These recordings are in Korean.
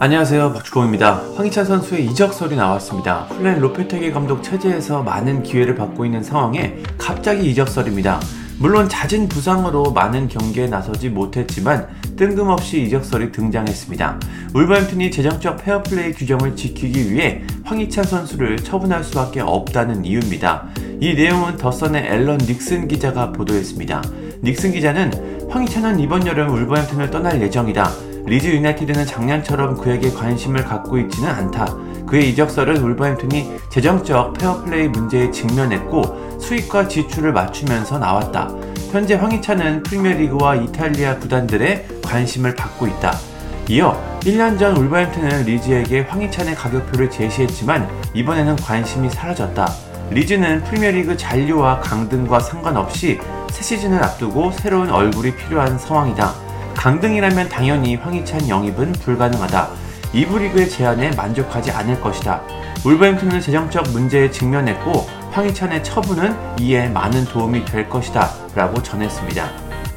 안녕하세요 박주공입니다. 황희찬 선수의 이적설이 나왔습니다. 훌렌 로페테기 감독 체제에서 많은 기회를 받고 있는 상황에 갑자기 이적설입니다. 물론 잦은 부상으로 많은 경기에 나서지 못했지만 뜬금없이 이적설이 등장했습니다. 울버햄튼이 재정적 페어플레이 규정을 지키기 위해 황희찬 선수를 처분할 수밖에 없다는 이유입니다. 이 내용은 더선의 앨런 닉슨 기자가 보도했습니다. 닉슨 기자는 황희찬은 이번 여름 울버햄튼을 떠날 예정이다. 리즈 유나이티드는 작년처럼 그에게 관심을 갖고 있지는 않다. 그의 이적설은 울버햄튼이 재정적 페어플레이 문제에 직면했고 수익과 지출을 맞추면서 나왔다. 현재 황희찬은 프리미어리그와 이탈리아 구단들의 관심을 받고 있다. 이어 1년 전 울버햄튼은 리즈에게 황희찬의 가격표를 제시했지만 이번에는 관심이 사라졌다. 리즈는 프리미어리그 잔류와 강등과 상관없이 새 시즌을 앞두고 새로운 얼굴이 필요한 상황이다. 강등이라면 당연히 황희찬 영입은 불가능하다. 2부 리그의 제안에 만족하지 않을 것이다. 울버햄튼은 재정적 문제에 직면했고 황희찬의 처분은 이에 많은 도움이 될 것이다. 라고 전했습니다.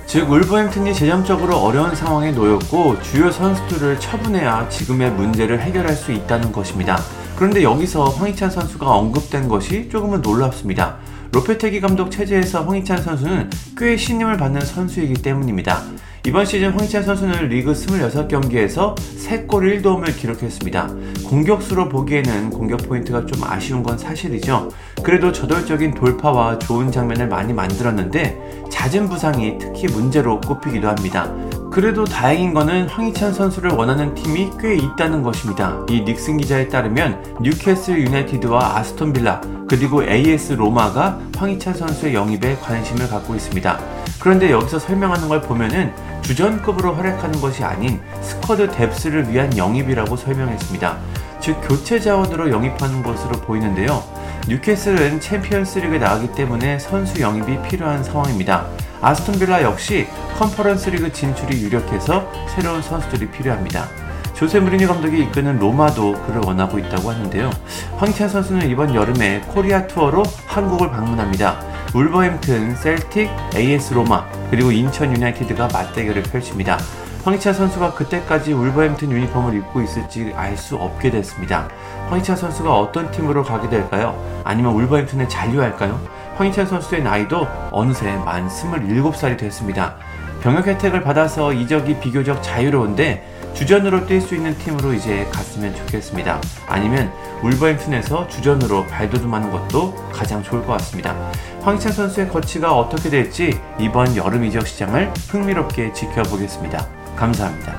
즉 울버햄튼이 재정적으로 어려운 상황에 놓였고 주요 선수들을 처분해야 지금의 문제를 해결할 수 있다는 것입니다. 그런데 여기서 황희찬 선수가 언급된 것이 조금은 놀랍습니다. 로페테기 감독 체제에서 황희찬 선수는 꽤 신임을 받는 선수이기 때문입니다. 이번 시즌 황희찬 선수는 리그 26경기에서 3골 1도움을 기록했습니다. 공격수로 보기에는 공격 포인트가 좀 아쉬운 건 사실이죠. 그래도 저돌적인 돌파와 좋은 장면을 많이 만들었는데 잦은 부상이 특히 문제로 꼽히기도 합니다. 그래도 다행인 거는 황희찬 선수를 원하는 팀이 꽤 있다는 것입니다. 이 닉슨 기자에 따르면 뉴캐슬 유나이티드와 아스톤 빌라 그리고 AS 로마가 황희찬 선수의 영입에 관심을 갖고 있습니다. 그런데 여기서 설명하는 걸 보면은 주전급으로 활약하는 것이 아닌 squad depth를 위한 영입이라고 설명했습니다. 즉 교체 자원으로 영입하는 것으로 보이는데요. 뉴캐슬은 챔피언스 리그에 나가기 때문에 선수 영입이 필요한 상황입니다. 아스톤 빌라 역시 컨퍼런스 리그 진출이 유력해서 새로운 선수들이 필요합니다. 조세 무리뉴 감독이 이끄는 로마도 그를 원하고 있다고 하는데요. 황희찬 선수는 이번 여름에 코리아 투어로 한국을 방문합니다. 울버햄튼, 셀틱, AS 로마, 그리고 인천 유나이티드가 맞대결을 펼칩니다. 황희찬 선수가 그때까지 울버햄튼 유니폼을 입고 있을지 알 수 없게 됐습니다. 황희찬 선수가 어떤 팀으로 가게 될까요? 아니면 울버햄튼에 잔류할까요? 황희찬 선수의 나이도 어느새 만 27살이 됐습니다. 병역 혜택을 받아서 이적이 비교적 자유로운데 주전으로 뛸 수 있는 팀으로 이제 갔으면 좋겠습니다. 아니면 울버햄튼에서 주전으로 발돋움하는 것도 가장 좋을 것 같습니다. 황희찬 선수의 거치가 어떻게 될지 이번 여름 이적 시장을 흥미롭게 지켜보겠습니다. 감사합니다.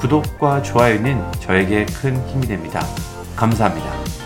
구독과 좋아요는 저에게 큰 힘이 됩니다. 감사합니다.